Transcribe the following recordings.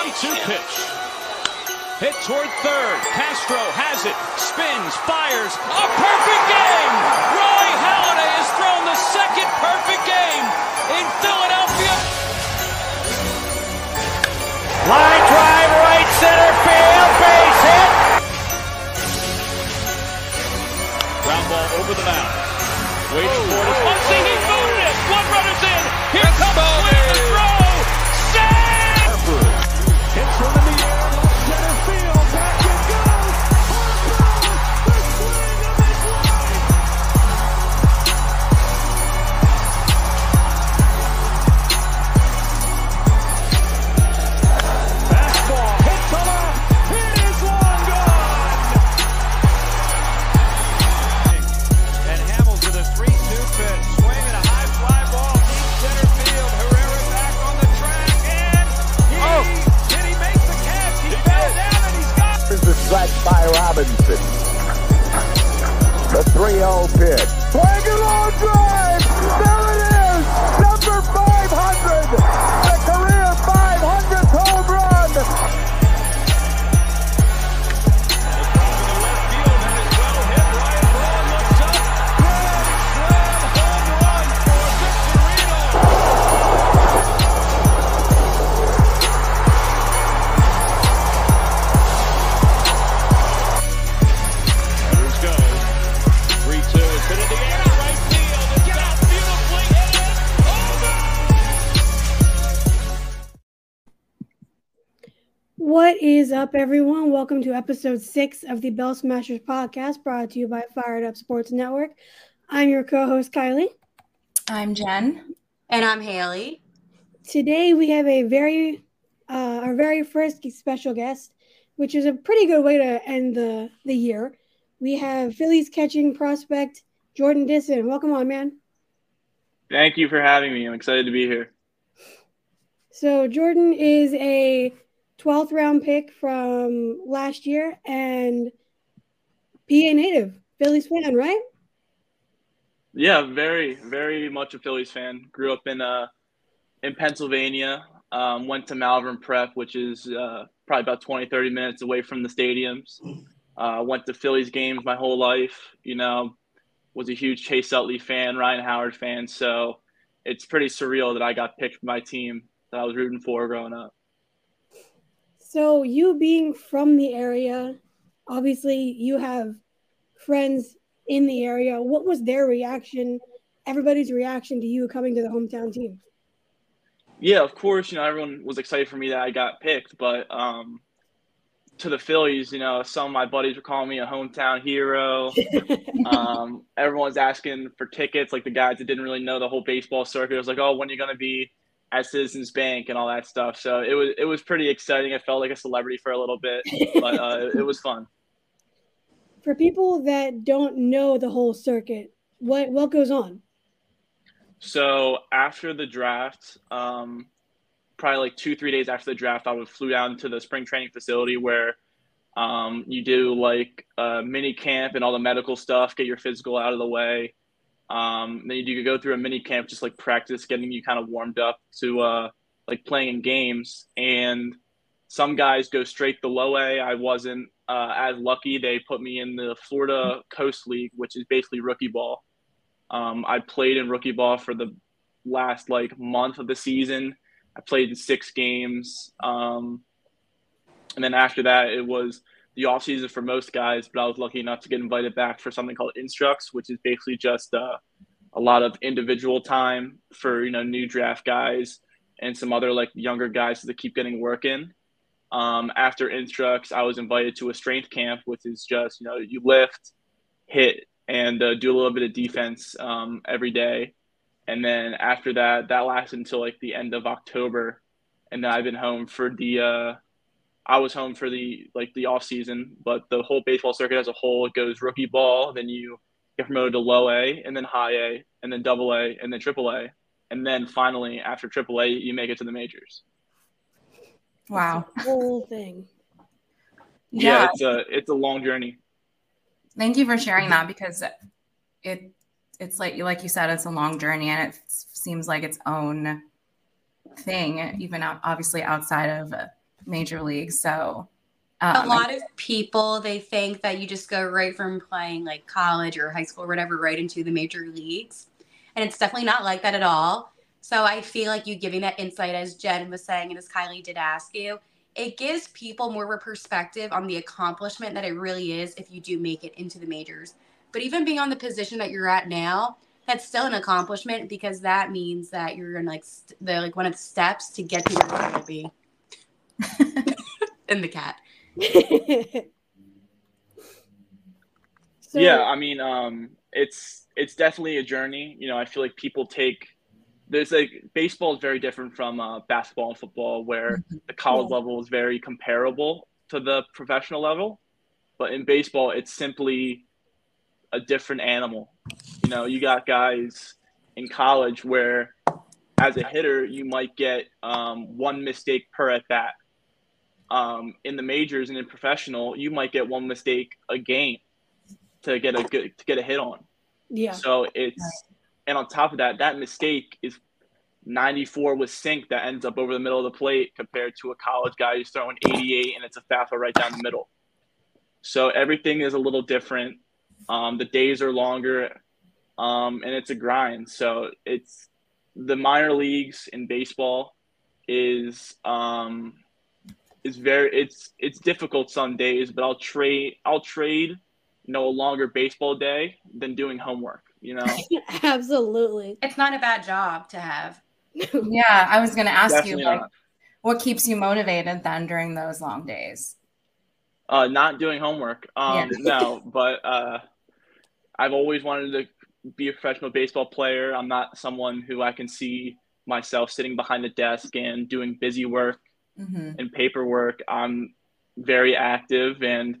one-two pitch. Hit toward third. Castro has it. Spins, fires. A perfect game! Roy Halladay has thrown the second perfect game in Philadelphia. Line drive, right center field, base hit. Ground ball over the mound. Waiting for it. He 3-0 pitch. Swing and long drive. Up, everyone? Welcome to episode six of the Bell Smashers podcast brought to you by Fired Up Sports Network. I'm your co host, Kylie. I'm Jen. And I'm Haley. Today, we have a very, uh, our very first special guest, which is a pretty good way to end the, the year. We have Phillies catching prospect Jordan Dissin. Welcome on, man. Thank you for having me. I'm excited to be here. So, Jordan is a 12th round pick from last year and PA native, Phillies fan, right? Yeah, very, very much a Phillies fan. Grew up in uh in Pennsylvania. Um, went to Malvern Prep, which is uh, probably about 20, 30 minutes away from the stadiums. Uh, went to Phillies games my whole life. You know, was a huge Chase Utley fan, Ryan Howard fan. So it's pretty surreal that I got picked for my team that I was rooting for growing up. So, you being from the area, obviously you have friends in the area. What was their reaction, everybody's reaction to you coming to the hometown team? Yeah, of course, you know, everyone was excited for me that I got picked, but um, to the Phillies, you know, some of my buddies were calling me a hometown hero. um, everyone's asking for tickets, like the guys that didn't really know the whole baseball circuit. It was like, oh, when are you going to be at Citizens Bank and all that stuff. So it was it was pretty exciting. I felt like a celebrity for a little bit, but uh, it was fun. For people that don't know the whole circuit, what what goes on? So after the draft, um, probably like two, three days after the draft, I would flew down to the spring training facility where um, you do like a mini camp and all the medical stuff, get your physical out of the way. Um, then you could go through a mini camp, just like practice, getting you kind of warmed up to uh, like playing in games. And some guys go straight to low A. I wasn't uh, as lucky. They put me in the Florida Coast League, which is basically rookie ball. Um, I played in rookie ball for the last like month of the season. I played in six games. Um, and then after that, it was the off season for most guys, but I was lucky enough to get invited back for something called Instructs, which is basically just uh, a lot of individual time for you know new draft guys and some other like younger guys to keep getting work in. Um, after Instructs, I was invited to a strength camp, which is just you know you lift, hit, and uh, do a little bit of defense um, every day. And then after that, that lasted until like the end of October, and then I've been home for the. Uh, I was home for the like the off season, but the whole baseball circuit as a whole it goes rookie ball, then you get promoted to low A, and then high A, and then double A, and then triple A, and then finally after triple A, you make it to the majors. Wow. Whole thing. Yeah, Yeah. it's a it's a long journey. Thank you for sharing that because it it's like you like you said, it's a long journey and it seems like its own thing, even out, obviously outside of major league. So a um, lot of people they think that you just go right from playing like college or high school or whatever right into the major leagues and it's definitely not like that at all so i feel like you giving that insight as jen was saying and as kylie did ask you it gives people more of a perspective on the accomplishment that it really is if you do make it into the majors but even being on the position that you're at now that's still an accomplishment because that means that you're in like st- the like one of the steps to get to where you want to be in the cat so, yeah, I mean, um, it's it's definitely a journey. You know, I feel like people take there's like baseball is very different from uh, basketball and football, where the college Yeah. level is very comparable to the professional level, but in baseball, it's simply a different animal. You know, you got guys in college where, as a hitter, you might get um, one mistake per at bat. Um, in the majors and in professional, you might get one mistake a game to get a good to get a hit on. yeah. So it's and on top of that, that mistake is 94 with sink that ends up over the middle of the plate compared to a college guy who's throwing 88 and it's a fastball right down the middle. So everything is a little different. Um, the days are longer, um, and it's a grind. So it's the minor leagues in baseball is um, is very it's it's difficult some days, but I'll trade I'll trade you know a longer baseball day than doing homework. You know. Absolutely. it's not a bad job to have yeah, I was going to ask Definitely you, like, not. what keeps you motivated then during those long days? Uh, not doing homework. Um, no, but uh, I've always wanted to be a professional baseball player. I'm not someone who I can see myself sitting behind the desk and doing busy work hmm and paperwork. I'm very active and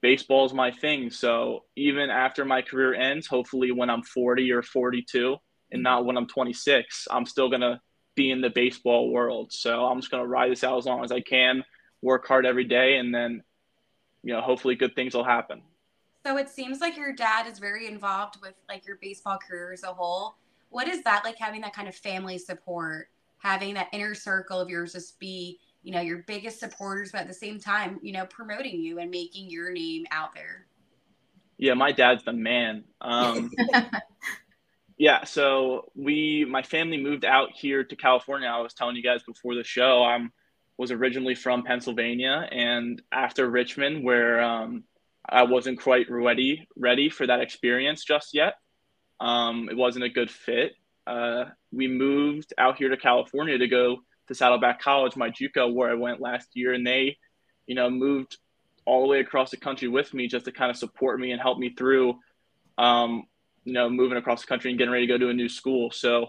baseball is my thing. So even after my career ends, hopefully when I'm 40 or 42 and not when I'm 26, I'm still going to be in the baseball world. So I'm just going to ride this out as long as I can, work hard every day, and then, you know, hopefully good things will happen. So it seems like your dad is very involved with like your baseball career as a whole. What is that like having that kind of family support, having that inner circle of yours just be, you know, your biggest supporters, but at the same time, you know, promoting you and making your name out there? Yeah, my dad's the man. Um, yeah, so we, my family moved out here to California. I was telling you guys before the show, I'm was originally from Pennsylvania, and after Richmond, where um, I wasn't quite ready ready for that experience just yet. Um, it wasn't a good fit. Uh, we moved out here to California to go to Saddleback College, my JUCO, where I went last year, and they, you know, moved all the way across the country with me just to kind of support me and help me through, um, you know, moving across the country and getting ready to go to a new school. So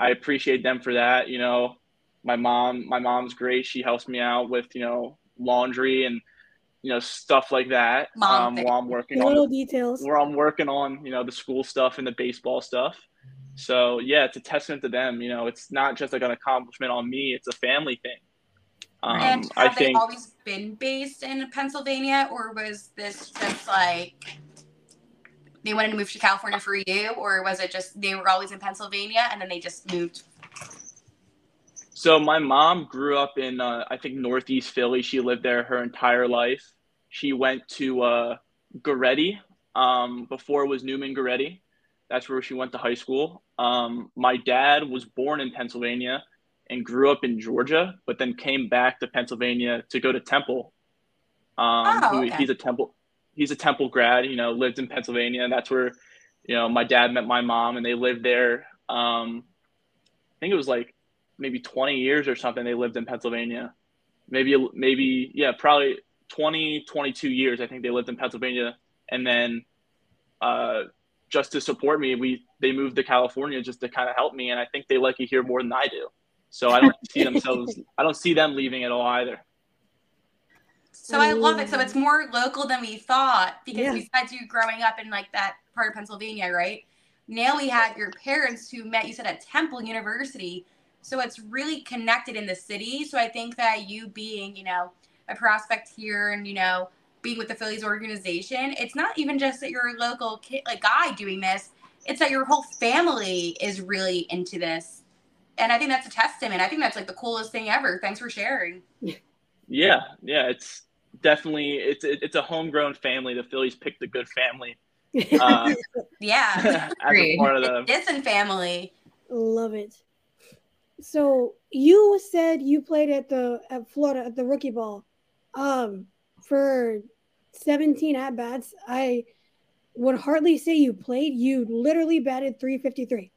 I appreciate them for that. You know, my mom, my mom's great. She helps me out with, you know, laundry and, you know, stuff like that. Mom um, while I'm working The on little the, details. where I'm working on, you know, the school stuff and the baseball stuff. So yeah, it's a testament to them. You know, it's not just like an accomplishment on me; it's a family thing. Um, and I have they think always been based in Pennsylvania, or was this just like they wanted to move to California for you, or was it just they were always in Pennsylvania and then they just moved? so. My mom grew up in, uh, I think, Northeast Philly. She lived there her entire life. She went to uh, Goretti um, before it was Neumann Goretti. That's where she went to high school. Um, my dad was born in Pennsylvania and grew up in Georgia, but then came back to Pennsylvania to go to Temple. Um, Oh, okay. He's a Temple. He's a Temple grad. You know, lived in Pennsylvania, and that's where, you know, my dad met my mom, and they lived there. Um, I think it was like maybe 20 years or something. They lived in Pennsylvania. Maybe, maybe, yeah, probably 20, 22 years. I think they lived in Pennsylvania, and then, uh, just to support me, we they moved to California just to kind of help me, and I think they like it here more than I do. So I don't see themselves. I don't see them leaving at all either. So I love it. So it's more local than we thought because Yeah. besides you growing up in like that part of Pennsylvania, right? Now we have your parents who met you said at Temple University. So it's really connected in the city. So I think that you being, you know, a prospect here and, you know, being with the Phillies organization, it's not even just that you're a local kid like guy doing this. It's that your whole family is really into this. And I think that's a testament. I think that's like the coolest thing ever. Thanks for sharing. Yeah, yeah, it's definitely it's it's a homegrown family. The Phillies picked a good family. Uh, Yeah. as a part of the Dissin family. Love it. So you said you played at the at Florida at the rookie ball, um, for seventeen at bats. I would hardly say you played. You literally batted three fifty three.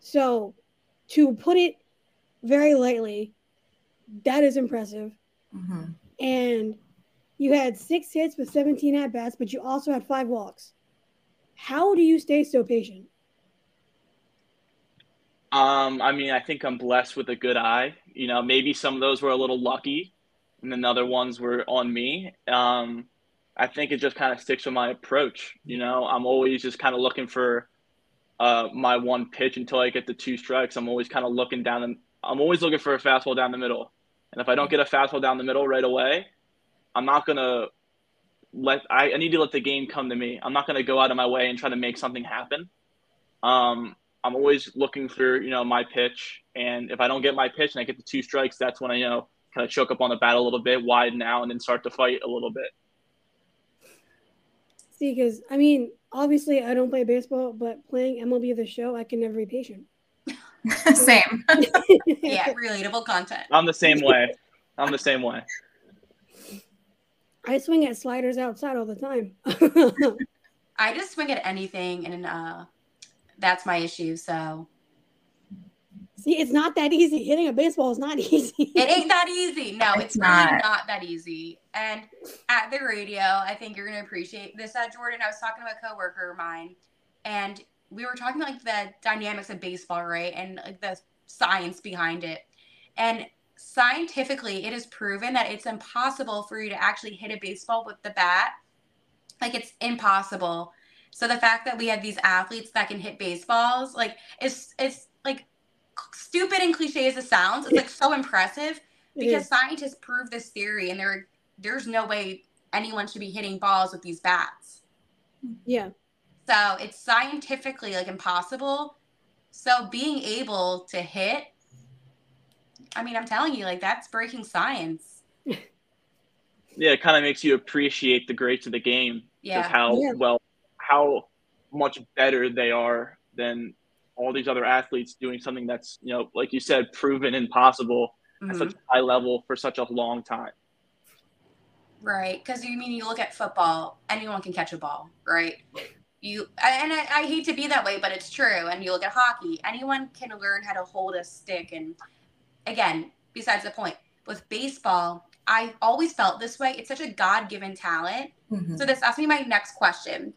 So, to put it very lightly, that is impressive. Mhm. And you had six hits with seventeen at bats, but you also had five walks. How do you stay so patient? Um, I mean, I think I'm blessed with a good eye. You know, maybe some of those were a little lucky, and then other ones were on me. Um, I think it just kind of sticks with my approach. You know, I'm always just kind of looking for uh, my one pitch until I get the two strikes. I'm always kind of looking down the. I'm always looking for a fastball down the middle, and if I don't get a fastball down the middle right away, I'm not gonna let. I, I need to let the game come to me. I'm not gonna go out of my way and try to make something happen. Um, I'm always looking for you know my pitch, and if I don't get my pitch and I get the two strikes, that's when I you know kind of choke up on the bat a little bit, widen out, and then start to fight a little bit. See, because I mean, obviously, I don't play baseball, but playing MLB The Show, I can never be patient. Same. Yeah, relatable content. I'm the same way. I'm the same way. I swing at sliders outside all the time. I just swing at anything, and uh, that's my issue. So See, it's not that easy. Hitting a baseball is not easy. it ain't that easy. No, it's, It's really not. not that easy. And at the radio, I think you're gonna appreciate this. Uh, Jordan, I was talking to a coworker of mine, and we were talking about like the dynamics of baseball, right, and like the science behind it. And scientifically, it is proven that it's impossible for you to actually hit a baseball with the bat. Like it's impossible. So the fact that we have these athletes that can hit baseballs, like, it's it's like stupid and cliche as it sounds, it's like so impressive because scientists prove this theory, and there there's no way anyone should be hitting balls with these bats. yeah, So it's scientifically like impossible. So being able to hit, I mean, I'm telling you, like that's breaking science. Yeah, it kind of makes you appreciate the greats of the game. Yeah. How Yeah. well, how much better they are than all these other athletes doing something that's you know, like you said, proven impossible at Mhm. such a high level for such a long time. Right. Because you mean you look at football, anyone can catch a ball, right? You and I, I hate to be that way, but it's true. And you look at hockey, anyone can learn how to hold a stick. And again, besides the point, with baseball, I always felt this way. It's such a God given talent. Mhm. So this asks me my next question.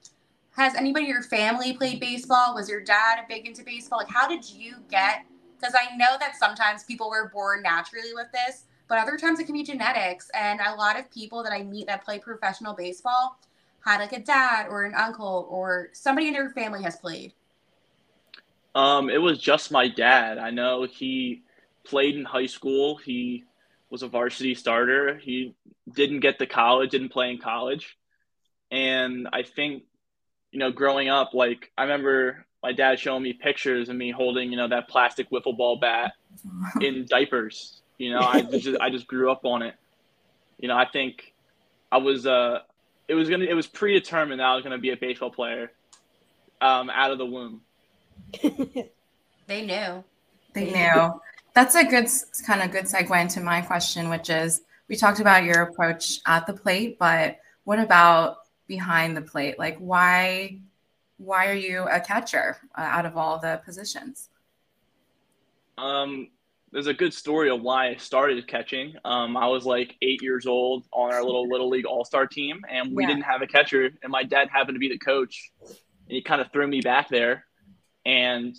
Has anybody in your family played baseball? Was your dad big into baseball? Like, how did you get? Because I know that sometimes people were born naturally with this, but other times it can be genetics. And a lot of people that I meet that play professional baseball had like a dad or an uncle or somebody in their family has played. Um, it was just my dad. I know he played in high school. He was a varsity starter. He didn't get to college, didn't play in college. And I think, you know, growing up, like I remember my dad showing me pictures of me holding, you know, that plastic wiffle ball bat in diapers. You know, I just I just grew up on it. You know, I think I was uh it was gonna it was predetermined that I was gonna be a baseball player um out of the womb. They knew. They knew. That's a good kind of good segue into my question, which is we talked about your approach at the plate, but what about behind the plate? Like why why are you a catcher uh, out of all the positions? Um, there's a good story of why I started catching. Um, I was like eight years old on our little little league all star team, and we Yeah. didn't have a catcher, and my dad happened to be the coach, and he kind of threw me back there, and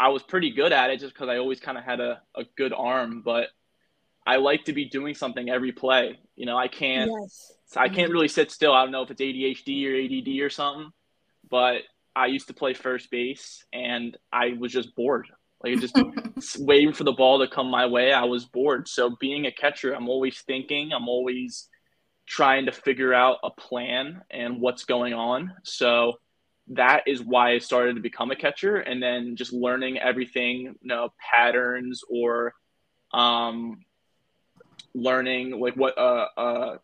I was pretty good at it just because I always kind of had a, a good arm, but I like to be doing something every play. You know, I can't yes. I can't really sit still. I don't know if it's ADHD or ADD or something, but I used to play first base and I was just bored. Like just waiting for the ball to come my way, I was bored. So being a catcher, I'm always thinking, I'm always trying to figure out a plan and what's going on. So that is why I started to become a catcher and then just learning everything, you know, patterns or um learning like what uh, uh,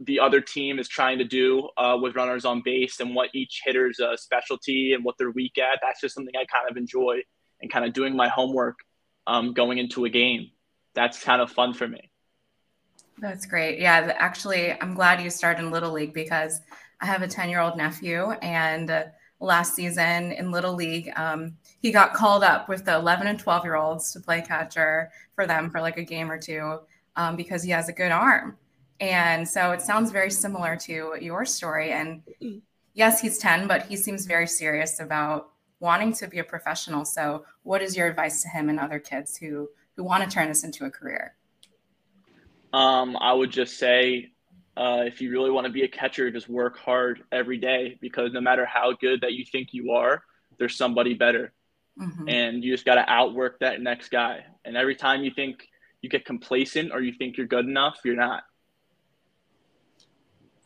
the other team is trying to do uh, with runners on base and what each hitter's uh, specialty and what they're weak at. That's just something I kind of enjoy and kind of doing my homework um, going into a game. That's kind of fun for me. That's great. Yeah, actually, I'm glad you started in Little League because I have a 10 year old nephew, and uh, last season in Little League, um, he got called up with the 11 and 12 year olds to play catcher for them for like a game or two um, because he has a good arm. And so it sounds very similar to your story. And yes, he's 10, but he seems very serious about wanting to be a professional. So, what is your advice to him and other kids who who want to turn this into a career? Um, I would just say, uh, if you really want to be a catcher, just work hard every day because no matter how good that you think you are, there's somebody better, mm-hmm. and you just got to outwork that next guy. And every time you think you get complacent or you think you're good enough, you're not.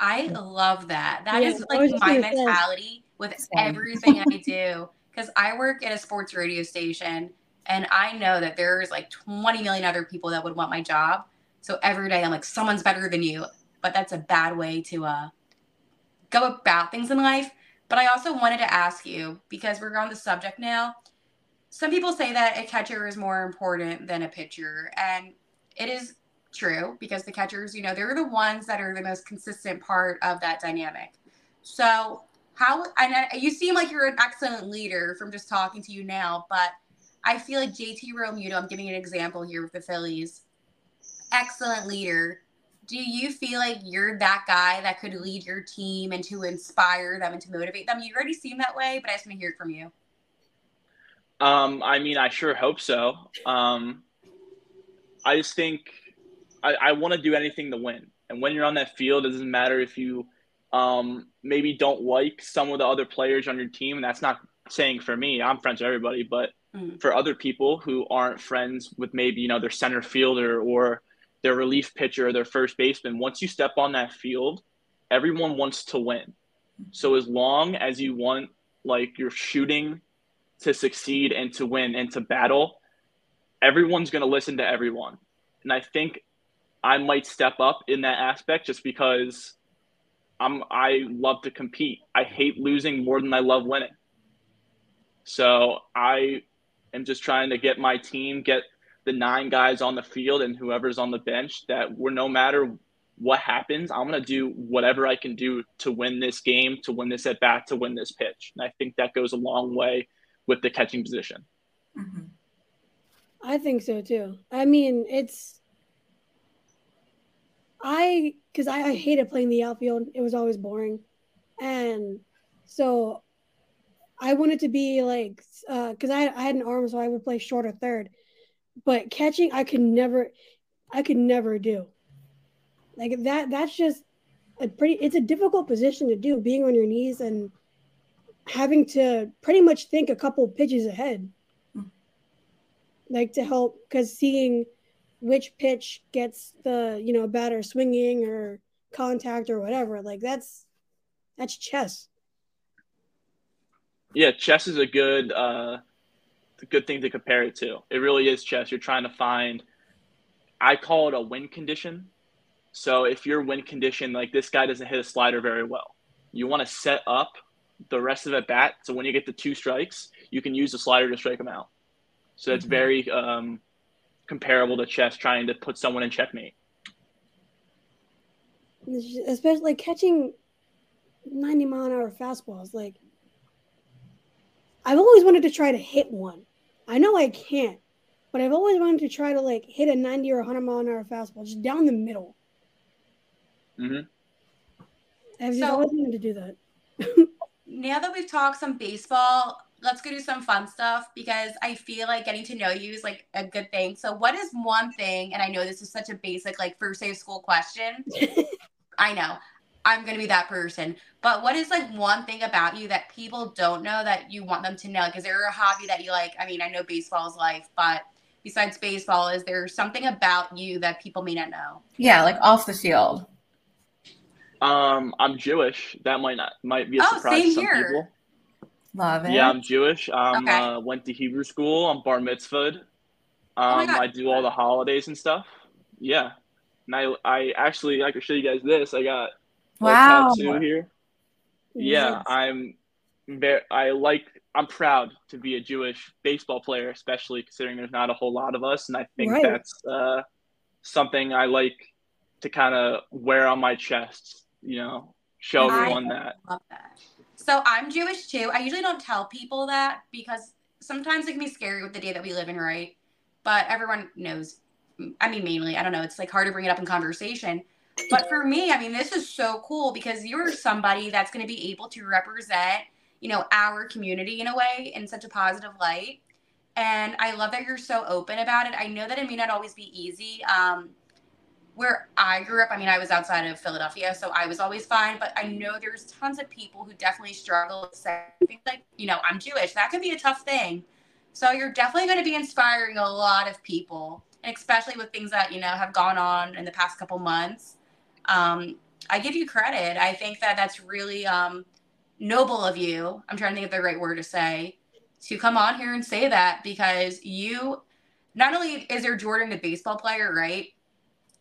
I love that. That yeah, is like my mentality with everything I do because I work at a sports radio station and I know that there's like 20 million other people that would want my job. So every day I'm like, someone's better than you. But that's a bad way to uh, go about things in life. But I also wanted to ask you because we're on the subject now. Some people say that a catcher is more important than a pitcher. And it is true because the catchers, you know, they're the ones that are the most consistent part of that dynamic. So, how, and you seem like you're an excellent leader from just talking to you now, but I feel like JT Realmuto, I'm giving an example here with the Phillies, excellent leader. Do you feel like you're that guy that could lead your team and to inspire them and to motivate them? You already seem that way, but I just want to hear it from you. Um, I mean, I sure hope so. Um, I just think I, I want to do anything to win. And when you're on that field, it doesn't matter if you um, maybe don't like some of the other players on your team. And that's not saying for me, I'm friends with everybody, but mm. for other people who aren't friends with maybe, you know, their center fielder or their relief pitcher or their first baseman, once you step on that field, everyone wants to win. So as long as you want, like, you're shooting to succeed and to win and to battle, everyone's going to listen to everyone. And I think I might step up in that aspect just because I'm I love to compete. I hate losing more than I love winning. So I am just trying to get my team, get the nine guys on the field and whoever's on the bench that we're no matter what happens, I'm going to do whatever I can do to win this game, to win this at bat, to win this pitch. And I think that goes a long way with the catching position. Mm-hmm. I think so too. I mean, it's I because I, I hated playing the outfield. It was always boring, and so I wanted to be like because uh, I I had an arm, so I would play short or third. But catching, I could never, I could never do. Like that. That's just a pretty. It's a difficult position to do, being on your knees and having to pretty much think a couple pitches ahead. Like to help because seeing which pitch gets the you know batter swinging or contact or whatever like that's that's chess. Yeah chess is a good uh a good thing to compare it to. It really is chess. You're trying to find i call it a win condition. So if your win condition like this guy doesn't hit a slider very well you want to set up the rest of the bat so when you get the two strikes you can use the slider to strike them out so it's mm-hmm. very um, comparable to chess trying to put someone in checkmate. Especially like catching 90 mile an hour fastballs. Like, I've always wanted to try to hit one. I know I can't, but I've always wanted to try to like hit a 90 or 100 mile an hour fastball just down the middle. Mm-hmm. I've just so, always wanted to do that. now that we've talked some baseball, let's go do some fun stuff because I feel like getting to know you is like a good thing. So, what is one thing? And I know this is such a basic, like first day of school question. I know I'm going to be that person. But what is like one thing about you that people don't know that you want them to know? Like, is there a hobby that you like? I mean, I know baseball is life, but besides baseball, is there something about you that people may not know? Yeah, like off the field. Um, I'm Jewish. That might not might be a oh, surprise to some here. people. Love it. Yeah, I'm Jewish. I okay. uh, went to Hebrew school. I'm bar mitzvahed. Oh um, oh I do all the holidays and stuff. Yeah. and I I actually I can show you guys this. I got a Wow. tattoo here. Yeah, Yes. I'm very I like I'm proud to be a Jewish baseball player, especially considering there's not a whole lot of us, and I think Right. that's uh, something I like to kind of wear on my chest. You know, show everyone that. Love that. So I'm Jewish too. I usually don't tell people that because sometimes it can be scary with the day that we live in, right? But everyone knows. I mean, mainly, I don't know. It's like hard to bring it up in conversation. But for me, I mean, this is so cool because you're somebody that's going to be able to represent, you know, our community in a way in such a positive light. And I love that you're so open about it. I know that it may not always be easy. Um, where I grew up, I mean, I was outside of Philadelphia, so I was always fine. But I know there's tons of people who definitely struggle with saying like, you know, I'm Jewish. That can be a tough thing. So you're definitely going to be inspiring a lot of people, and especially with things that you know have gone on in the past couple months. Um, I give you credit. I think that that's really um, noble of you. I'm trying to think of the right word to say to come on here and say that because you not only is there Jordan the baseball player, right?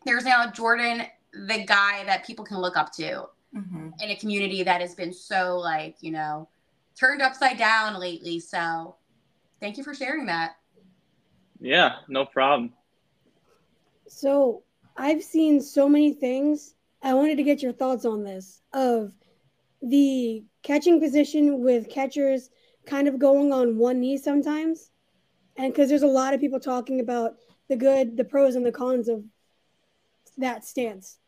There's now Jordan the guy that people can look up to Mhm. in a community that has been so like, you know, turned upside down lately. So thank you for sharing that. Yeah, no problem. So I've seen so many things. I wanted to get your thoughts on this of the catching position with catchers kind of going on one knee sometimes. And because there's a lot of people talking about the good, the pros, and the cons of that stance.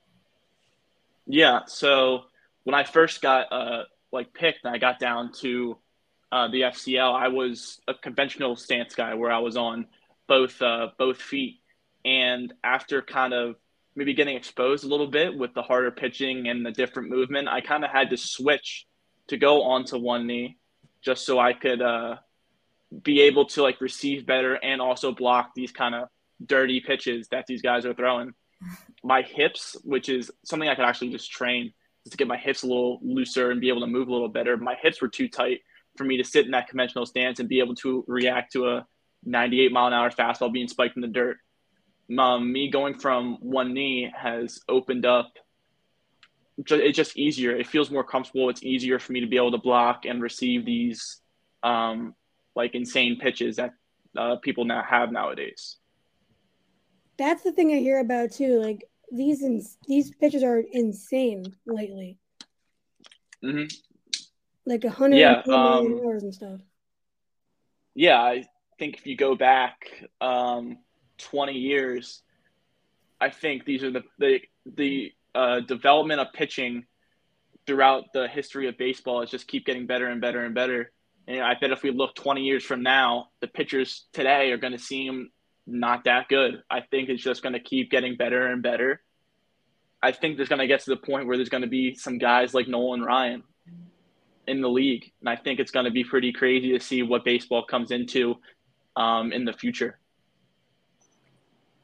Yeah, so when I first got uh like picked and I got down to uh, the FCL, I was a conventional stance guy where I was on both uh, both feet. And after kind of maybe getting exposed a little bit with the harder pitching and the different movement, I kind of had to switch to go onto one knee just so I could uh, be able to like receive better and also block these kind of dirty pitches that these guys are throwing. My hips, which is something I could actually just train to get my hips a little looser and be able to move a little better. My hips were too tight for me to sit in that conventional stance and be able to react to a 98 mile an hour fastball being spiked in the dirt. Um, me going from one knee has opened up. It's just easier. It feels more comfortable. It's easier for me to be able to block and receive these um, like insane pitches that uh, people now have nowadays. That's the thing I hear about too. Like these ins- these pitchers are insane lately. hmm Like a hundred Yeah, um, hours and stuff. yeah, I think if you go back um, 20 years, I think these are the the the uh, development of pitching throughout the history of baseball is just keep getting better and better and better. And I bet if we look 20 years from now, the pitchers today are going to seem not that good. I think it's just going to keep getting better and better. I think there's going to get to the point where there's going to be some guys like Nolan Ryan in the league. And I think it's going to be pretty crazy to see what baseball comes into um, in the future.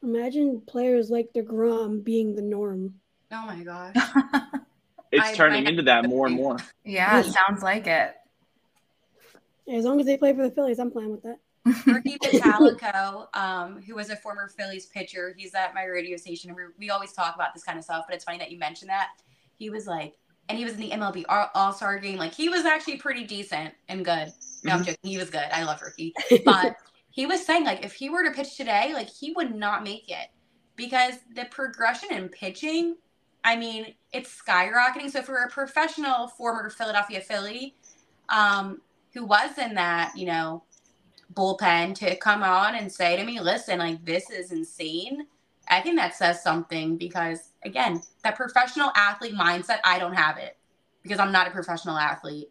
Imagine players like DeGrom being the norm. Oh my gosh. It's I- turning I- into that more and more. Yeah, it sounds like it. As long as they play for the Phillies, I'm playing with that. Ricky Bottalico, um, who was a former Phillies pitcher, he's at my radio station. and We, we always talk about this kind of stuff, but it's funny that you mentioned that. He was like, and he was in the MLB All Star game. Like, he was actually pretty decent and good. No, I'm joking. He was good. I love Ricky. But he was saying, like, if he were to pitch today, like, he would not make it because the progression in pitching, I mean, it's skyrocketing. So, for a professional former Philadelphia Philly, um, who was in that, you know, bullpen to come on and say to me, listen, like this is insane. I think that says something because again, that professional athlete mindset, I don't have it because I'm not a professional athlete.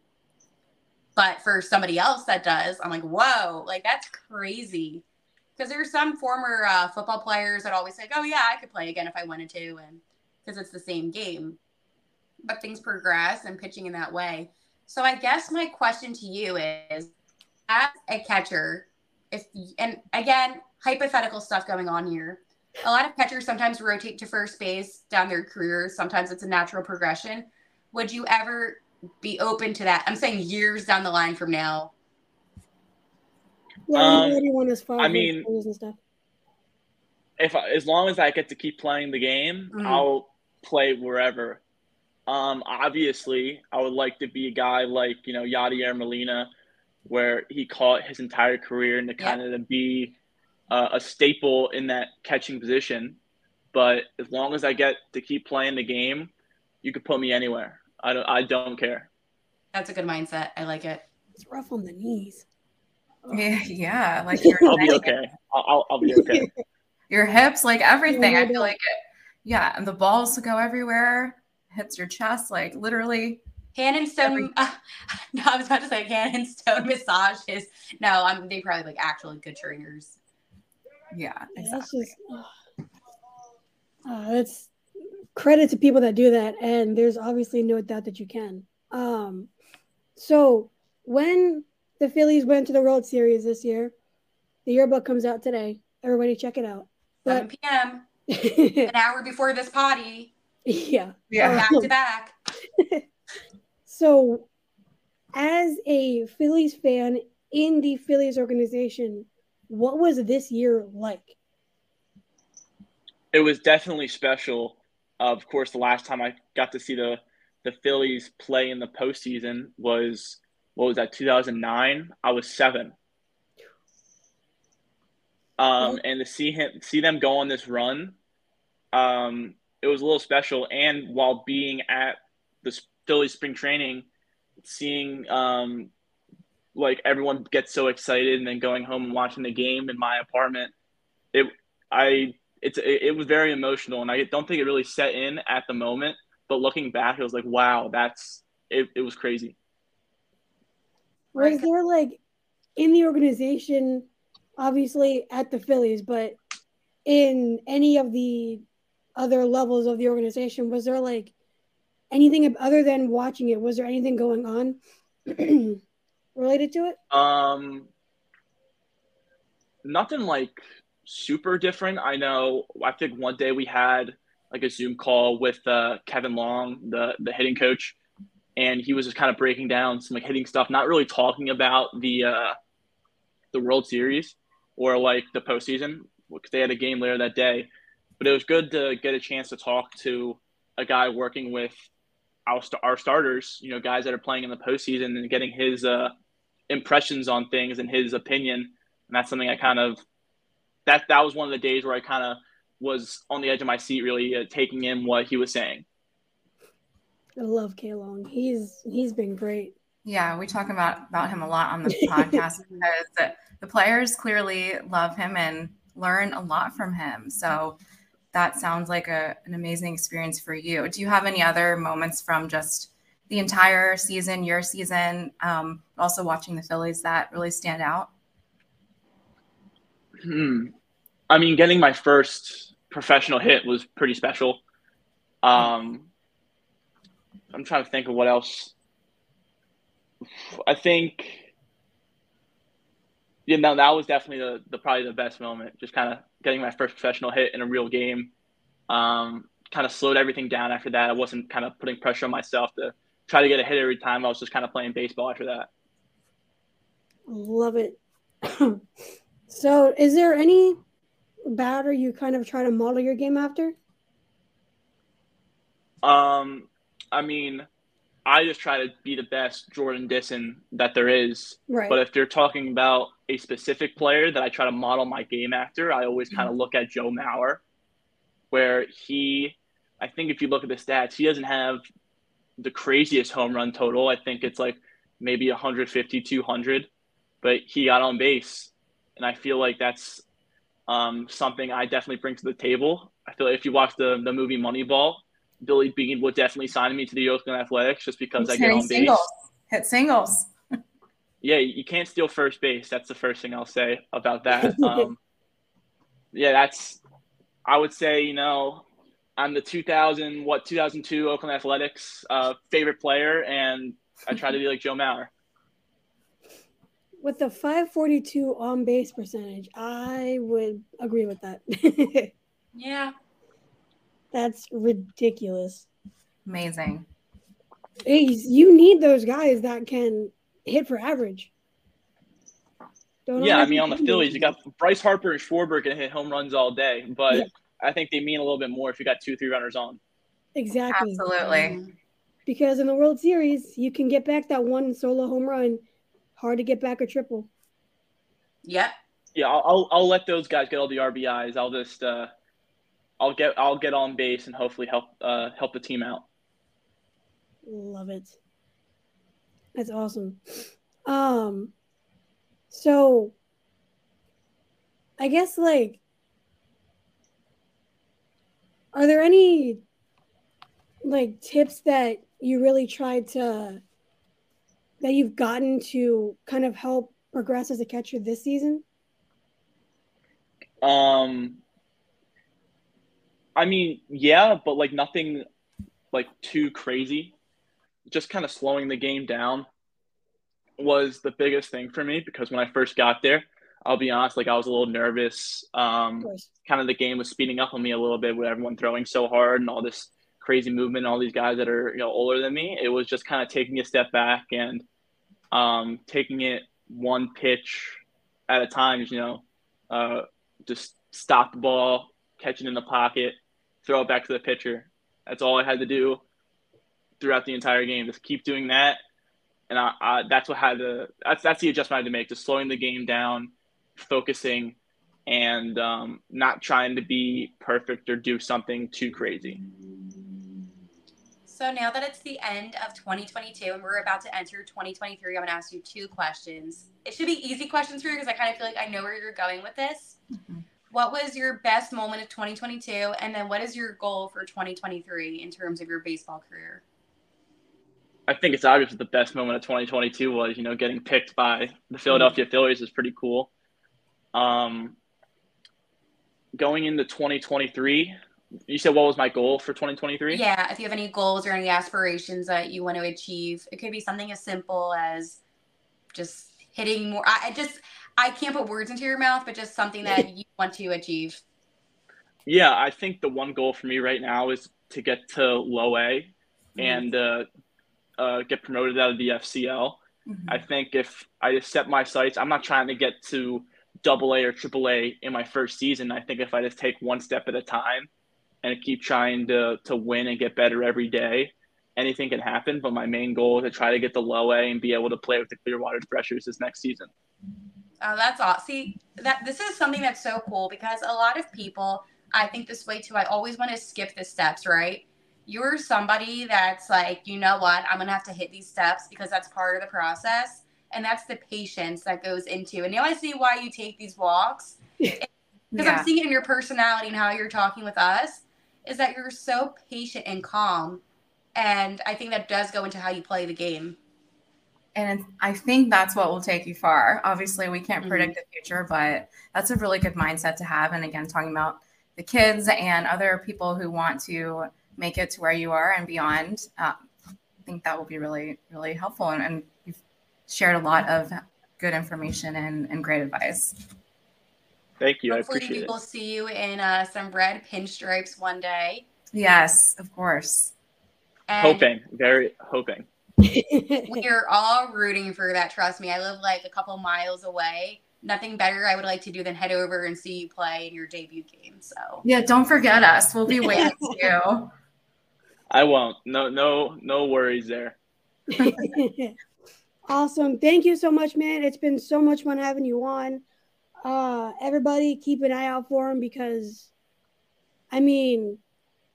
But for somebody else that does, I'm like, whoa, like that's crazy. Because there's some former uh, football players that always say, oh yeah, I could play again if I wanted to, and because it's the same game. But things progress and pitching in that way. So I guess my question to you is as a catcher, if and again, hypothetical stuff going on here. A lot of catchers sometimes rotate to first base down their career. Sometimes it's a natural progression. Would you ever be open to that? I'm saying years down the line from now. Yeah, Um, he already won his five I mean- and stuff. if I, as long as I get to keep playing the game, Mhm. I'll play wherever. Um, obviously, I would like to be a guy like you know Yadier Molina, where he caught his entire career and to Yeah. kind of be uh, a staple in that catching position. But as long as I get to keep playing the game, you could put me anywhere. I don't. I don't care. That's a good mindset. I like it. It's rough on the knees. Yeah, yeah, like your I'll be okay. I'll, I'll, I'll be okay. your hips, like everything. I feel like it. Yeah, and the balls go everywhere. Hits your chest, like literally. Hand and Every- stone. no, I was about to say hand and stone massages. No, I'm they probably like actually good trainers. Yeah, Yeah, That's exactly. just uh, uh, that's credit to people that do that, and there's obviously no doubt that you can. Um, so when the Phillies went to the World Series this year, the yearbook comes out today. Everybody check it out. 7 p.m. an hour before this potty, yeah, Yeah. back to back. So, as a Phillies fan in the Phillies organization, what was this year like? it was definitely special. Of course, the last time I got to see the the Phillies play in the postseason was what was that? Two thousand nine. I was seven. Um, and to see him see them go on this run, um, it was a little special. And while being at the Phillies spring training, seeing um, like everyone get so excited, and then going home and watching the game in my apartment, it I it's it, it was very emotional, and I don't think it really set in at the moment. But looking back, it was like, wow, that's it. It was crazy. Was there like in the organization, obviously at the Phillies, but in any of the other levels of the organization, was there like anything other than watching it? Was there anything going on related to it? Um, nothing like super different. I know. I think one day we had like a Zoom call with uh, Kevin Long, the the hitting coach, and he was just kind of breaking down some like hitting stuff, not really talking about the uh, the World Series or like the postseason because they had a game later that day. But it was good to get a chance to talk to a guy working with our, our starters, you know, guys that are playing in the postseason and getting his uh, impressions on things and his opinion. And that's something I kind of that that was one of the days where I kind of was on the edge of my seat, really uh, taking in what he was saying. I love K Long. He's he's been great. Yeah, we talk about about him a lot on the podcast because the, the players clearly love him and learn a lot from him. So that sounds like a, an amazing experience for you. Do you have any other moments from just the entire season, your season, um, also watching the Phillies that really stand out? Hmm. I mean, getting my first professional hit was pretty special. Um, I'm trying to think of what else. I think, yeah, no, that was definitely the, the probably the best moment. Just kind of getting my first professional hit in a real game. Um, kind of slowed everything down after that. I wasn't kind of putting pressure on myself to try to get a hit every time. I was just kind of playing baseball after that. Love it. so, is there any batter you kind of try to model your game after? Um, I mean, I just try to be the best Jordan Dissin that there is. Right. But if you're talking about a specific player that I try to model my game after, I always kind of look at Joe Mauer, where he, I think if you look at the stats, he doesn't have the craziest home run total. I think it's like maybe 150, 200, but he got on base. And I feel like that's um, something I definitely bring to the table. I feel like if you watch the, the movie Moneyball, Billy Beane would definitely sign me to the Oakland Athletics just because I get on base. singles. Hit singles. Yeah, you can't steal first base. That's the first thing I'll say about that. Um, yeah, that's. I would say you know, I'm the 2000 what 2002 Oakland Athletics uh, favorite player, and I try to be like Joe Mauer. With the 542 on base percentage, I would agree with that. Yeah. That's ridiculous. Amazing. Hey, you need those guys that can hit for average. Don't Yeah, I mean, on the Phillies, you got Bryce Harper and Schwarber can hit home runs all day, but Yeah. I think they mean a little bit more if you got two, three runners on. exactly Absolutely. because in the World Series you can get back that one solo home run. Hard to get back a triple. Yep. Yeah, I'll, I'll I'll let those guys get all the RBIs. I'll just uh, I'll get I'll get on base and hopefully help uh help the team out. Love it. That's awesome. Um so I guess like are there any like tips that you really tried to that you've gotten to kind of help progress as a catcher this season? Um, I mean, yeah, but like nothing like too crazy. Just kind of slowing the game down was the biggest thing for me because when I first got there, I'll be honest, like I was a little nervous. Um, course. kind of the game was speeding up on me a little bit with everyone throwing so hard and all this crazy movement, and all these guys that are you know older than me. It was just kind of taking a step back and um, taking it one pitch at a time. You know, uh, just stop the ball, catch it in the pocket, throw it back to the pitcher. That's all I had to do throughout the entire game. Just keep doing that, and I, I, that's what had to. That's that's the adjustment I had to make. Just slowing the game down, focusing, and um, not trying to be perfect or do something too crazy. So now that it's the end of 2022 and we're about to enter 2023, I'm going to ask you two questions. It should be easy questions for you because I kind of feel like I know where you're going with this. Mhm. What was your best moment of 2022? And then what is your goal for 2023 in terms of your baseball career? I think it's obvious that the best moment of 2022 was, you know, getting picked by the Philadelphia Phillies is pretty cool. Um, going into 2023, you said what was my goal for 2023? Yeah, if you have any goals or any aspirations that you want to achieve, it could be something as simple as just hitting more. I, I just, I can't put words into your mouth, but just something that you want to achieve. Yeah, I think the one goal for me right now is to get to low A and uh, uh, get promoted out of the FCL. Mhm. I think if I just set my sights, I'm not trying to get to double A or triple A in my first season. I think if I just take one step at a time and keep trying to, to win and get better every day, anything can happen. But my main goal is to try to get the low A and be able to play with the Clearwater Threshers this next season. Oh, that's awesome. See, that this is something that's so cool because a lot of people, I think this way too. I always want to skip the steps, right? You're somebody that's like, you know what? I'm gonna have to hit these steps because that's part of the process, and that's the patience that goes into. And now I see why you take these walks because Yeah. I'm seeing it in your personality and how you're talking with us. Is that you're so patient and calm, and I think that does go into how you play the game. And I think that's what will take you far. Obviously, we can't Mhm. predict the future, but that's a really good mindset to have. And again, talking about the kids and other people who want to make it to where you are and beyond, uh, I think that will be really, really helpful. And, and you've shared a lot of good information and, and great advice. Thank you. I Hopefully, appreciate we it. will see you in uh, some red pinstripes one day. Yes, of course. And Hoping, very hoping. we're all rooting for that. Trust me. I live like a couple miles away. Nothing better I would like to do than head over and see you play in your debut game. So Yeah, don't forget us. We'll be waiting for you. I won't. No, no, no worries there. awesome. Thank you so much, man. It's been so much fun having you on. Uh, everybody keep an eye out for him because, I mean,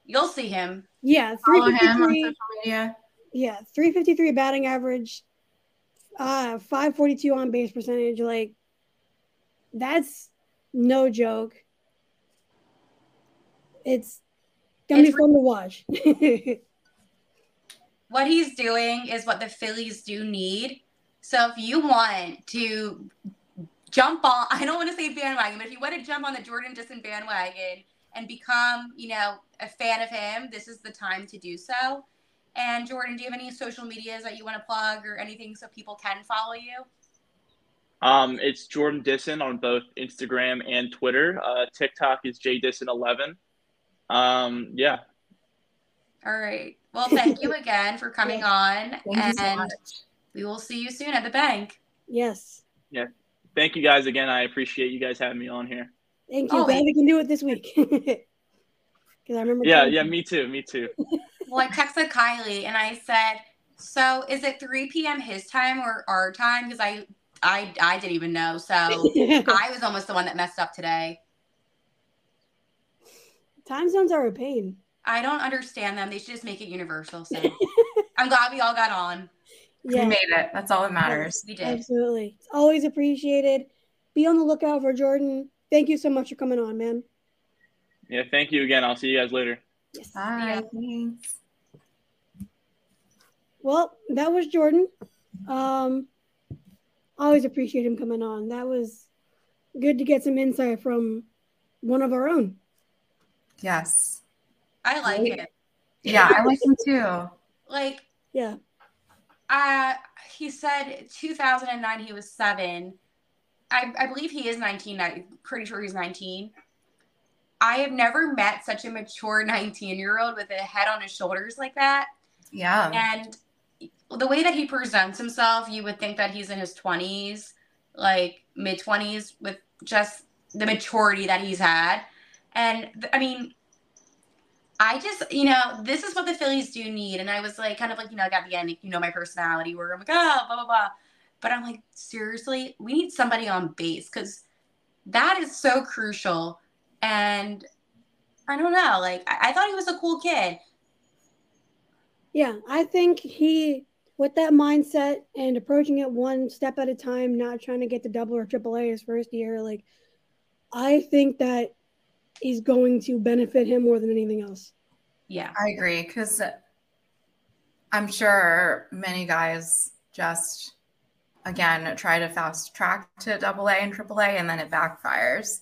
you'll see him. yeah, Follow him on social media. yeah, 353 batting average, uh, 542 on base percentage. Like, that's no joke. It's gonna be It's- fun to watch. What he's doing is what the Phillies do need. So if you want to jump on, I don't want to say bandwagon, but if you want to jump on the Jordan Dissin bandwagon and become, you know, a fan of him, this is the time to do so. And Jordan, do you have any social medias that you want to plug or anything so people can follow you? Um, it's Jordan Dissin on both Instagram and Twitter. Uh, TikTok is jdissin11. Um, yeah, All right. Well, thank you again for coming on, Thank you so and we will see you soon at the bank. yes. Yeah. Thank you guys again. I appreciate you guys having me on here. Thank you. Oh, Glad we can do it this week. Because I remember. Yeah, yeah, you. me too, me too. Well, I texted Kylie and I said, "So is it 3 p.m. his time or our time?" Because I, I, I didn't even know. So I was almost the one that messed up today. Time zones are a pain. I don't understand them. They should just make it universal. So I'm glad we all got on. Yeah. We made it. That's all that matters. We did. Absolutely. It's always appreciated. Be on the lookout for Jordan. Thank you so much for coming on, man. Yeah, thank you again. I'll see you guys later. Yes. Bye. Thanks. Well, that was Jordan. Um, always appreciate him coming on. That was good to get some insight from one of our own. Yes. I like it. Yeah, I like him too. Like, Yeah. uh, he said 2009 he was seven. I, I believe he is 19. I'm pretty sure he's 19. I have never met such a mature 19 year old with a head on his shoulders like that. Yeah. And the way that he presents himself, you would think that he's in his 20s, like mid 20s, with just the maturity that he's had. And I mean, I just, you know, this is what the Phillies do need. And I was like, kind of like, you know, like at the end, you know, my personality where I'm like, oh, blah, blah, blah. But I'm like, seriously, we need somebody on base because that is so crucial. And I don't know, like, I, I thought he was a cool kid. Yeah. I think he, with that mindset and approaching it one step at a time, not trying to get to double or triple A his first year, like, I think that is going to benefit him more than anything else. Yeah. I agree because I'm sure many guys just again try to fast track to double A and triple A and then it backfires.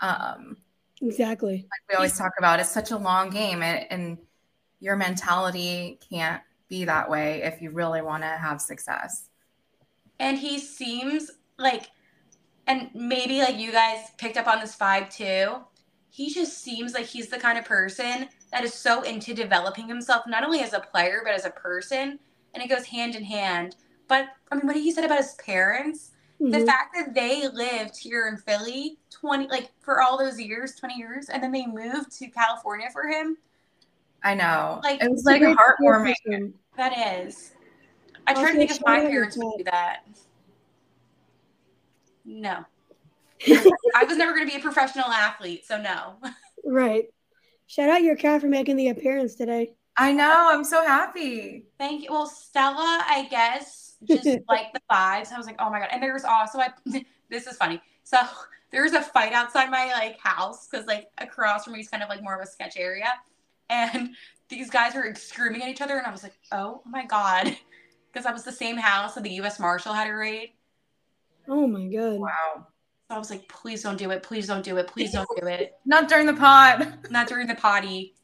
Um, Exactly. like we always talk about, it's such a long game and, and your mentality can't be that way if you really want to have success. and he seems like and maybe like you guys picked up on this vibe too he just seems like he's the kind of person that is so into developing himself not only as a player but as a person and it goes hand in hand but i mean what he said about his parents the Mhm. fact that they lived here in philly 20 like for all those years 20 years and then they moved to california for him I know. Like, it was It's a like heartwarming. system. that is i try to think if my parents would cat. do that no I was never going to be a professional athlete, so no. Right. Shout out your cat for making the appearance today. I know. I'm so happy. Thank you. Well, Stella, I guess, just like the vibes. I was like, oh my god. And there was also I. this is funny. So there was a fight outside my like house because like across from me is kind of like more of a sketch area, and these guys were screaming at each other, and I was like, oh my god, because that was the same house that the U.S. Marshal had a raid. Oh my god. Wow. So I was like, please don't do it. Please don't do it. Please don't do it. Not during the pod. Not during the potty.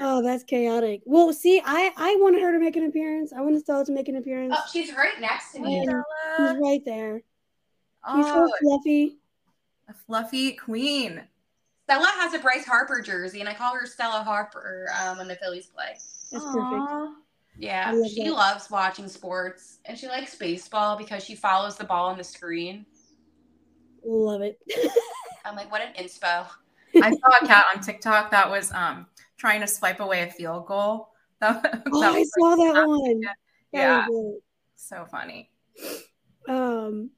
Oh, that's chaotic. Well, see, I I wanted her to make an appearance. I wanted Stella to make an appearance. Oh, she's right next to me. And she's right there. She's Oh, so fluffy. a fluffy queen. Stella has a Bryce Harper jersey, and I call her Stella Harper um, when the Phillies play. That's perfect. Yeah, love she that. loves watching sports, and she likes baseball because she follows the ball on the screen. Love it. I'm like, what an inspo. I saw a cat on TikTok that was um trying to swipe away a field goal. That, that Oh, I was saw like, that one. That Yeah, so funny. Um,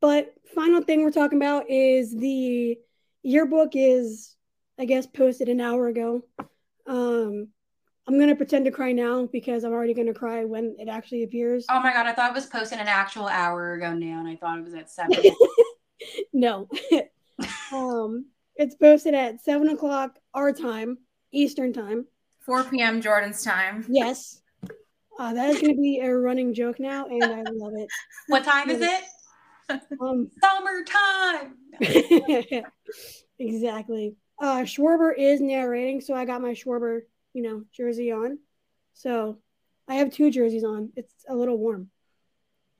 but final thing we're talking about is the yearbook is, I guess, posted an hour ago. Um, I'm gonna pretend to cry now because I'm already gonna cry when it actually appears. Oh my god, I thought it was posted an actual hour ago now, and I thought it was at seven. No. um, it's posted at seven o'clock our time, Eastern time. 4 p.m. Jordan's time. Yes. Uh, that is going to be a running joke now, and I love it. what time is it? Um, Summertime. exactly. Uh, Schwarber is narrating, so I got my Schwarber, you know, jersey on. So I have two jerseys on. It's a little warm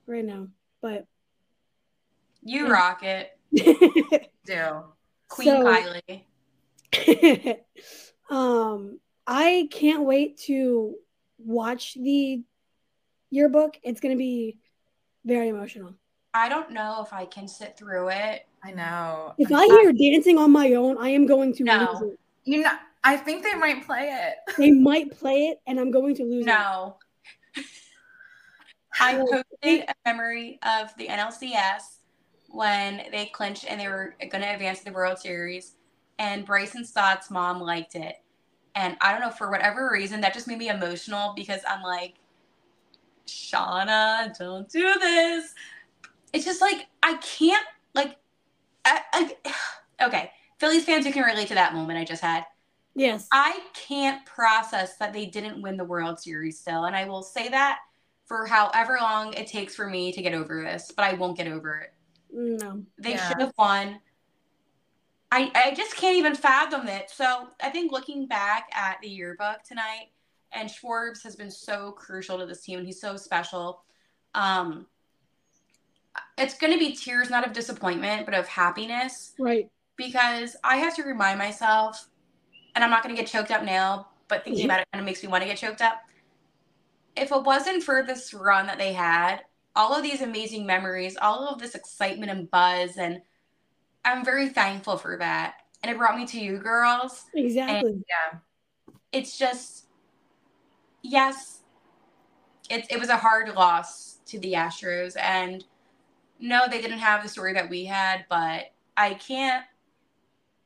right now, but You rock it, Do. Queen So- Kylie. um, I can't wait to watch the yearbook. It's going to be very emotional. I don't know if I can sit through it. I know. If I hear dancing on my own, I am going to No. lose it. You know, I think they might play it. They might play it, and I'm going to lose it. No. I posted a memory of the NLCS when they clinched and they were going to advance to the World Series, and Bryson Stott's mom liked it. And I don't know, for whatever reason, that just made me emotional because I'm like, Shauna, don't do this. It's just like, I can't, like, I, I, okay. Phillies fans who can relate to that moment I just had. Yes. I can't process that they didn't win the World Series still. And I will say that for however long it takes for me to get over this, but I won't get over it. No. They Yeah. should have won. I, I just can't even fathom it. So I think looking back at the yearbook tonight, and Schwarber has been so crucial to this team, and he's so special. Um, it's going to be tears not of disappointment, but of happiness Right. because I have to remind myself, and I'm not going to get choked up now, but thinking about it kind of makes me want to get choked up. If it wasn't for this run that they had, all of these amazing memories, all of this excitement and buzz, and I'm very thankful for that. And it brought me to you girls. Exactly. Yeah. It's just, yes, it, it was a hard loss to the Astros. And no, they didn't have the story that we had, but I can't,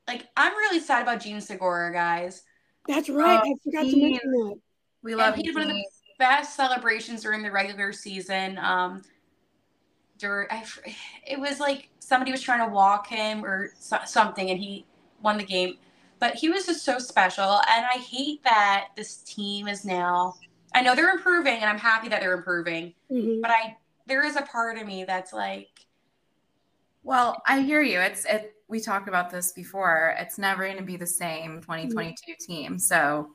like, I'm really sad about Jean Segura, guys. That's right. Oh, I forgot to mention that. We love he you. did one of the Gene. Best celebrations during the regular season. Um, during, I, it was like somebody was trying to walk him or so, something, and he won the game. But he was just so special, and I hate that this team is now. I know they're improving, and I'm happy that they're improving. Mhm. But I, there is a part of me that's like, Well, I hear you. It's it. We talked about this before. It's never going to be the same 2022 team. So,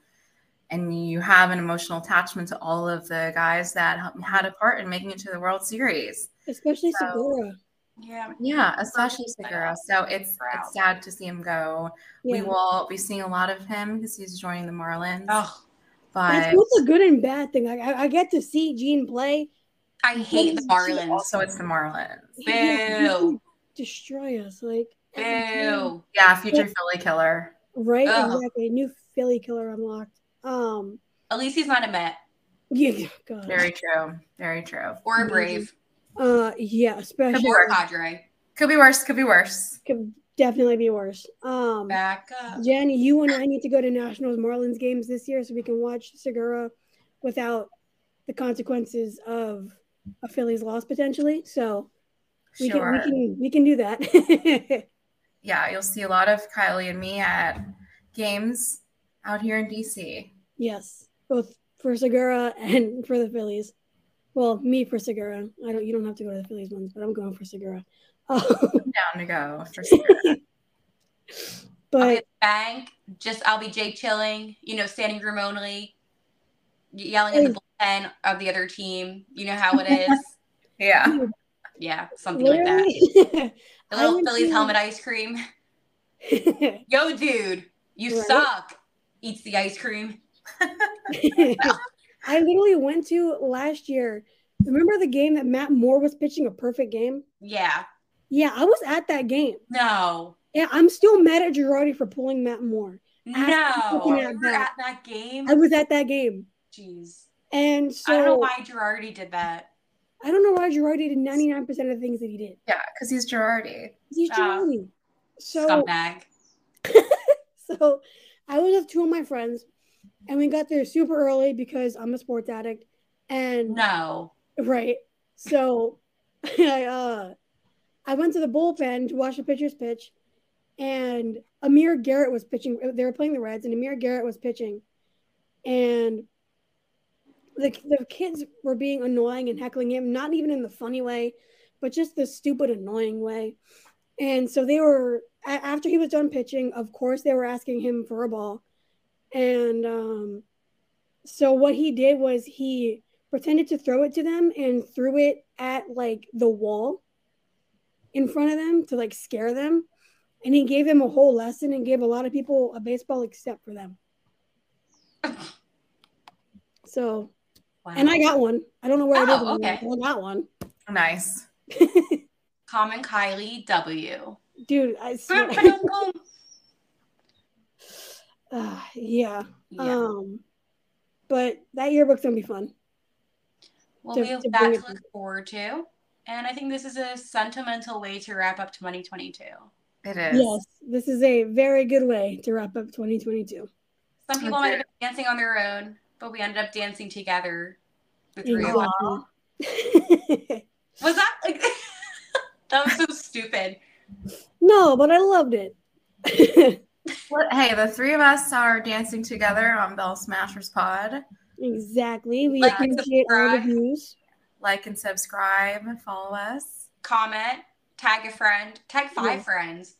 and you have an emotional attachment to all of the guys that had a part in making it to the World Series. Especially So- Segura. yeah, Yeah, especially Segura. So it's it's sad to see him go. We will be seeing a lot of him because he's joining the Marlins. oh, That's but both a good and bad thing. I, I, I get to see Jean play. I hate the Marlins. also it's the Marlins. Boo. Destroy us. Like, Boo. Yeah, future Philly killer. right? Ugh. Exactly. New Philly killer unlocked. Um, At least he's not a Met yeah, God. Very true. Very true. or a Brave Uh, yeah, especially Could or worse. Padre. Could be worse. Could be worse. could definitely be worse. Um, Back up. Jen, you and I need to go to Nationals Marlins games this year so we can watch Segura without the consequences of a Phillies loss potentially. So we Sure. can we can we can do that. yeah, you'll see a lot of Kylie and me at games out here in DC. Yes, both for Segura and for the Phillies. Well, me for Segura. I don't. You don't have to go to the Phillies ones, but I'm going for Segura. Um, Down to go for sure. I'll be but at the bank. Just I'll be Jake chilling, you know, standing room only, yelling at the bullpen of the other team. You know how it is. yeah. yeah, something like that. The little Phillies to- helmet ice cream. Yo, dude, you Right? suck. Eats the ice cream. I literally went to last year. Remember the game that Matt Moore was pitching a perfect game? Yeah. Yeah, I was at that game. No. Yeah, I'm still mad at Girardi for pulling Matt Moore. No. looking You were that. at that game. I was at that game. Jeez. And I don't know why Girardi did that. I don't know why Girardi did 99% of the things that he did. Yeah, because he's Girardi. He's Ah. Girardi. So Scumbag. so I was with two of my friends and we got there super early because I'm a sports addict. And No. Right. So I uh I went to the bullpen to watch the pitchers pitch and Amir Garrett was pitching they were playing the Reds and Amir Garrett was pitching and the the kids were being annoying and heckling him not even in the funny way but just the stupid annoying way and so they were after he was done pitching of course they were asking him for a ball and um so what he did was he pretended to throw it to them and threw it at like the wall in front of them to like scare them. And he gave them a whole lesson and gave a lot of people a baseball except for them. So, Wow. and I got one. I don't know where I did Oh, one, okay. I got one. Nice. Common Kylie W. Dude, I swear. Yeah. Uh, yeah. Um, but that yearbook's gonna be fun. Well, to- we have to that to look forward to. And I think this is a sentimental way to wrap up 2022. It is. Yes, this is a very good way to wrap up 2022. Some people might have been dancing on their own, but we ended up dancing together. The three of us. Exactly. Was that like that was so stupid? no, but I loved it. Well, hey, the three of us are dancing together on Bell Smashers Pod. exactly. We Like appreciate all the views. Like and subscribe, follow us. Comment, tag a friend, tag five Yeah. friends,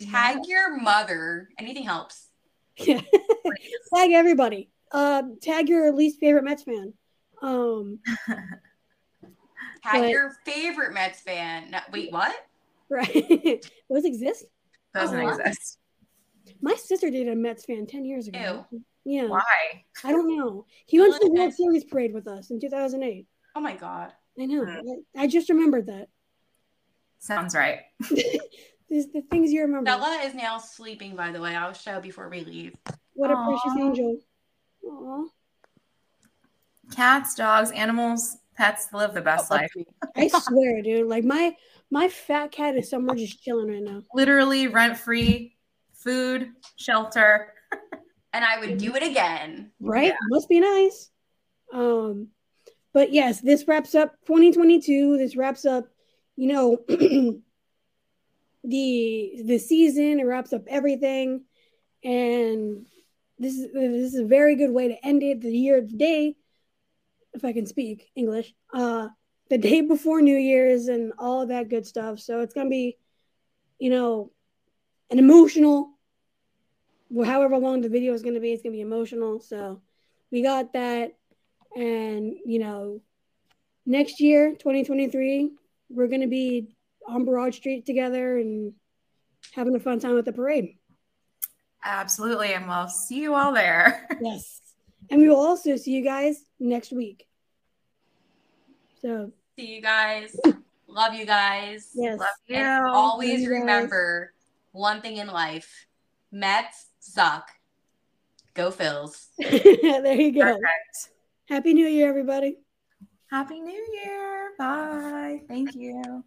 tag your mother. Anything helps. tag everybody. Um, tag your least favorite Mets fan. Um, Tag But- your favorite Mets fan. No, wait, what? right? Those exist. Doesn't Oh, what? exist. My sister dated a Mets fan 10 years ago. Ew. Yeah. Why? I don't know. He went to the World Series parade with us in 2008. Oh my god. I know. Hmm. I I just remembered that. Sounds right. These the things you remember. Bella is now sleeping, by the way. I'll show before we leave. What a precious angel. Aw. Cats, dogs, animals, pets live the best life. I swear, dude. Like my my fat cat is somewhere just chilling right now. Literally rent free, food, shelter. And I would do it again. Right? Must be nice. Um, but yes, this wraps up 2022. This wraps up, you know, the the season. It wraps up everything, and this is this is a very good way to end it. The year day, if I can speak English, uh, the day before New Year's and all of that good stuff. So it's gonna be, you know, an emotional. Well, however long the video is gonna be, it's gonna be emotional. So we got that and you know next year 2023 we're going to be on broad street together and having a fun time at the parade Absolutely. And we'll see you all there. yes and we will also see you guys next week so See you guys. Love you guys. yes Love you. And always remember. guys. Remember one thing in life Mets suck. Go Phils. there you go Perfect. happy new year everybody Happy New Year. Bye. Thank you.